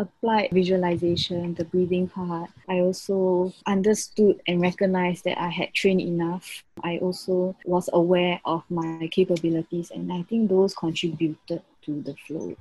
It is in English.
applied visualization, the breathing part, I also understood and recognized that I had trained enough. I also was aware of my capabilities, and I think those contributed to the flow.